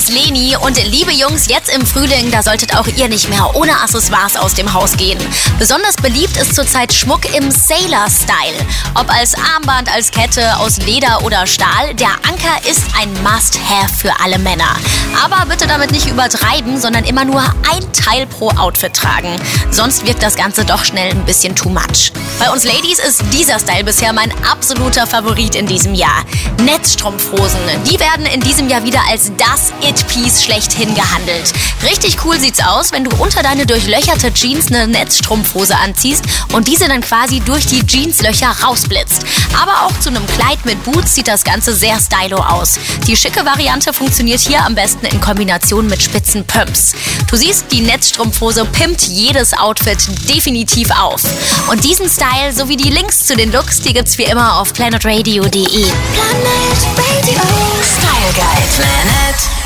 ist Leni und liebe Jungs, jetzt im Frühling, da solltet auch ihr nicht mehr ohne Accessoires aus dem Haus gehen. Besonders beliebt ist zurzeit Schmuck im Sailor-Style. Ob als Armband, als Kette, aus Leder oder Stahl, der Anker ist ein Must-Have für alle Männer. Aber bitte damit nicht übertreiben, sondern immer nur ein Teil pro Outfit tragen. Sonst wirkt das Ganze doch schnell ein bisschen too much. Bei uns Ladies ist dieser Style bisher mein absoluter Favorit in diesem Jahr. Netzstrumpfhosen, die werden in diesem Jahr wieder als das It-Piece schlechthin gehandelt. Richtig cool sieht's aus, wenn du unter deine durchlöcherte Jeans eine Netzstrumpfhose anziehst und diese dann quasi durch die Jeanslöcher rausblitzt. Aber auch zu einem Kleid mit Boots sieht das Ganze sehr stylo aus. Die schicke Variante funktioniert hier am besten in Kombination mit spitzen Pumps. Du siehst, die Netzstrumpfhose pimpt jedes Outfit definitiv auf. Und diesen Style sowie die Links zu den Looks, die gibt's wie immer auf planetradio.de. Planet Radio. Style Guide. Planet